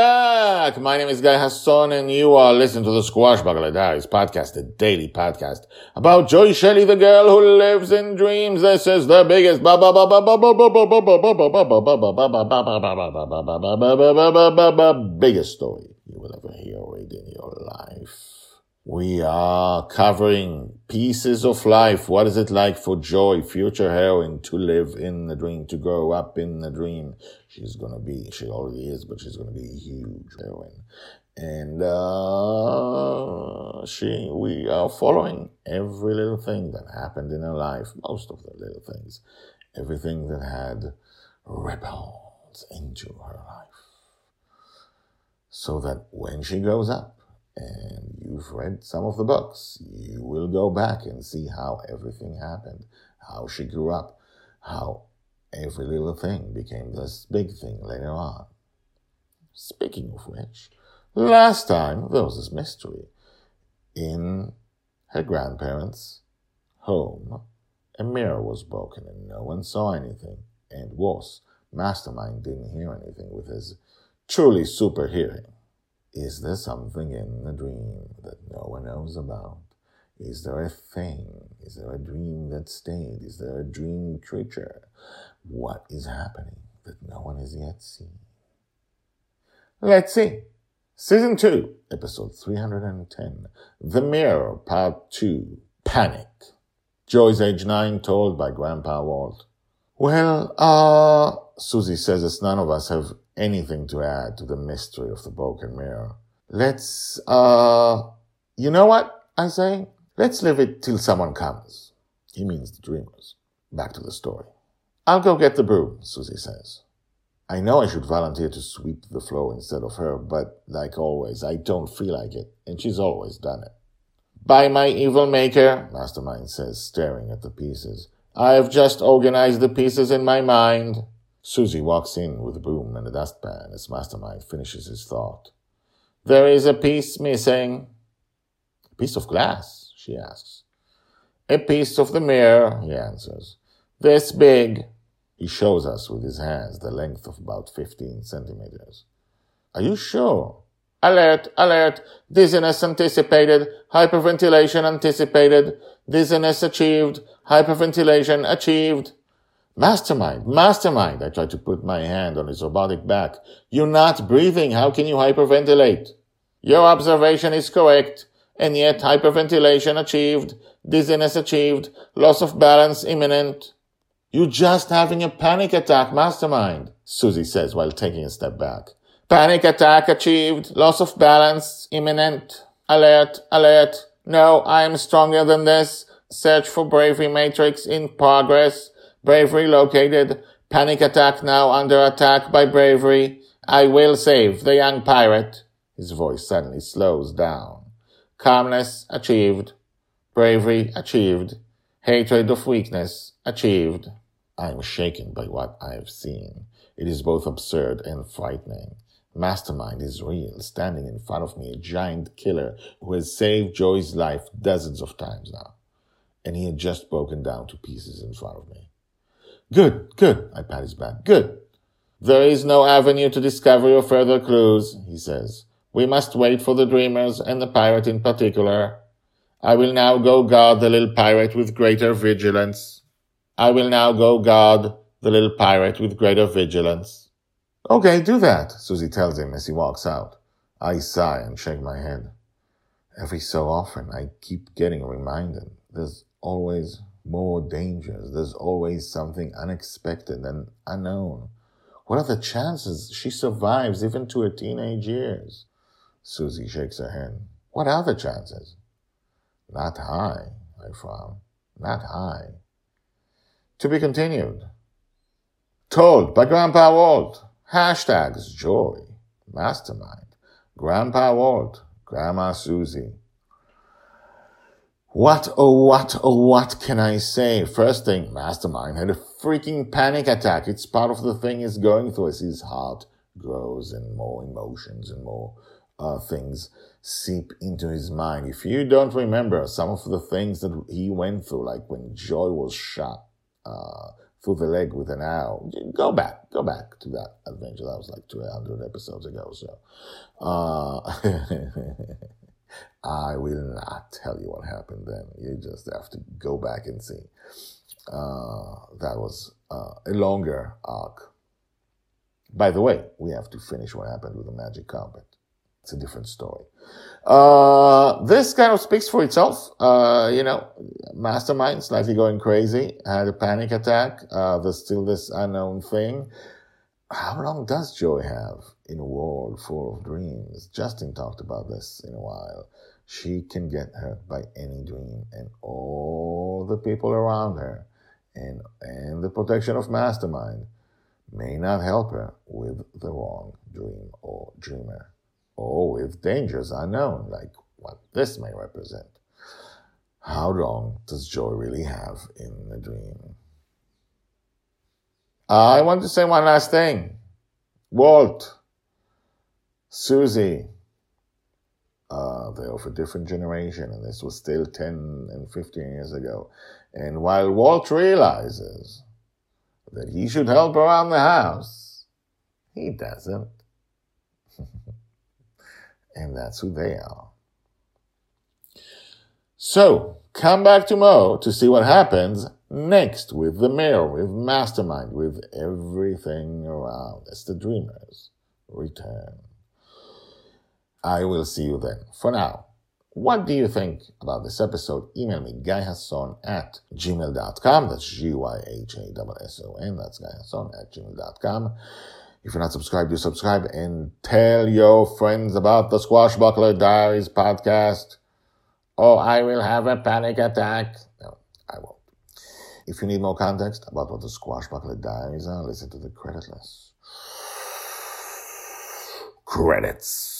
Back. My name is Guy Hasson, and you are listening to the Squashbuckler Diaries podcast, the daily podcast about Joy Shelley, the girl who lives in dreams. This is the biggest biggest story you will ever hear in your life. We are covering pieces of life. What is it like for Joy, future heroine, to live in the dream, to grow up in the dream? She's gonna be, she already is, but she's gonna be a huge heroine. And, uh, she, we are following every little thing that happened in her life, most of the little things, everything that had ripples into her life. So that when she grows up, and you've read some of the books, you will go back and see how everything happened, how she grew up, how every little thing became this big thing later on. Speaking of which, last time there was this mystery. In her grandparents' home, a mirror was broken and no one saw anything. And worse, Mastermind didn't hear anything with his truly super hearing. Is there something in the dream that no one knows about? Is there a thing? Is there a dream that stayed? Is there a dream creature? What is happening that no one has yet seen? Let's see. Season 2, episode 310. The Mirror, Part 2. Panic. Joy's age 9, told by Grandpa Walt. Well, uh, Susie says as none of us have anything to add to the mystery of the broken mirror. Let's, uh, you know what I say? Let's leave it till someone comes. He means the dreamers. Back to the story. I'll go get the broom, Susie says. I know I should volunteer to sweep the floor instead of her, but like always, I don't feel like it, and she's always done it. By my evil maker, Mastermind says, staring at the pieces. I have just organized the pieces in my mind. Susie walks in with a broom and a dustpan as Mastermind finishes his thought. There is a piece missing. A piece of glass, she asks. A piece of the mirror, he answers. This big. He shows us with his hands the length of about 15 centimeters. Are you sure? Alert, alert, dizziness anticipated, hyperventilation anticipated, dizziness achieved, hyperventilation achieved. Mastermind, mastermind. I try to put my hand on his robotic back. You're not breathing. How can you hyperventilate? Your observation is correct, and yet hyperventilation achieved, dizziness achieved, loss of balance imminent. You're just having a panic attack, mastermind, Susie says while taking a step back. Panic attack achieved, loss of balance imminent. Alert, alert. No, I am stronger than this. Search for bravery matrix in progress. Bravery located. Panic attack now under attack by bravery. I will save the young pirate. His voice suddenly slows down. Calmness achieved. Bravery achieved. Hatred of weakness achieved. I am shaken by what I have seen. It is both absurd and frightening. Mastermind is real, standing in front of me, a giant killer who has saved Joy's life dozens of times now. And he had just broken down to pieces in front of me. Good, good, I pat his back. Good. There is no avenue to discovery or further clues, he says. We must wait for the dreamers and the pirate in particular. I will now go guard the little pirate with greater vigilance. I will now go guard the little pirate with greater vigilance. Okay, do that, Susie tells him as he walks out. I sigh and shake my head. Every so often I keep getting reminded there's always more dangers. There's always something unexpected and unknown. What are the chances she survives even to her teenage years? Susie shakes her head. What are the chances? Not high, I frown. Not high. To be continued. Told by Grandpa Walt. Hashtags joy, mastermind, Grandpa Walt, Grandma Susie. What, oh, what, oh, what can I say? First thing, Mastermind had a freaking panic attack. It's part of the thing he's going through as his heart grows and more emotions and more uh, things seep into his mind. If you don't remember some of the things that he went through, like when Joy was shot uh, through the leg with an arrow, go back, go back to that adventure. That was like 200 episodes ago. So, uh, I will not tell you what happened then. You just have to go back and see. Uh, that was uh, a longer arc. By the way, we have to finish what happened with the magic carpet. It's a different story. Uh, this kind of speaks for itself. Uh, you know, mastermind slightly going crazy, had a panic attack. Uh, there's still this unknown thing. How long does Joy have in a world full of dreams? Justin talked about this in a while. She can get hurt by any dream and all the people around her and, and the protection of Mastermind may not help her with the wrong dream or dreamer or with dangers unknown, like what this may represent. How long does Joy really have in the dream? I want to say one last thing. Walt, Susie, uh, they're of a different generation, and this was still 10 and 15 years ago. And while Walt realizes that he should help around the house, he doesn't. And that's who they are. So, come back tomorrow to see what happens next with the mayor, with Mastermind, with everything around. It's the Dreamers return. I will see you then. For now, what do you think about this episode? Email me, guyhasson at gmail.com. That's G-Y-H-A-S-S-O-N. That's guyhasson at gmail.com. If you're not subscribed, do subscribe and tell your friends about the Squashbuckler Diaries podcast. Oh, I will have a panic attack. No, I won't. If you need more context about what the Squashbuckler Diaries are, listen to the credit list. Credits.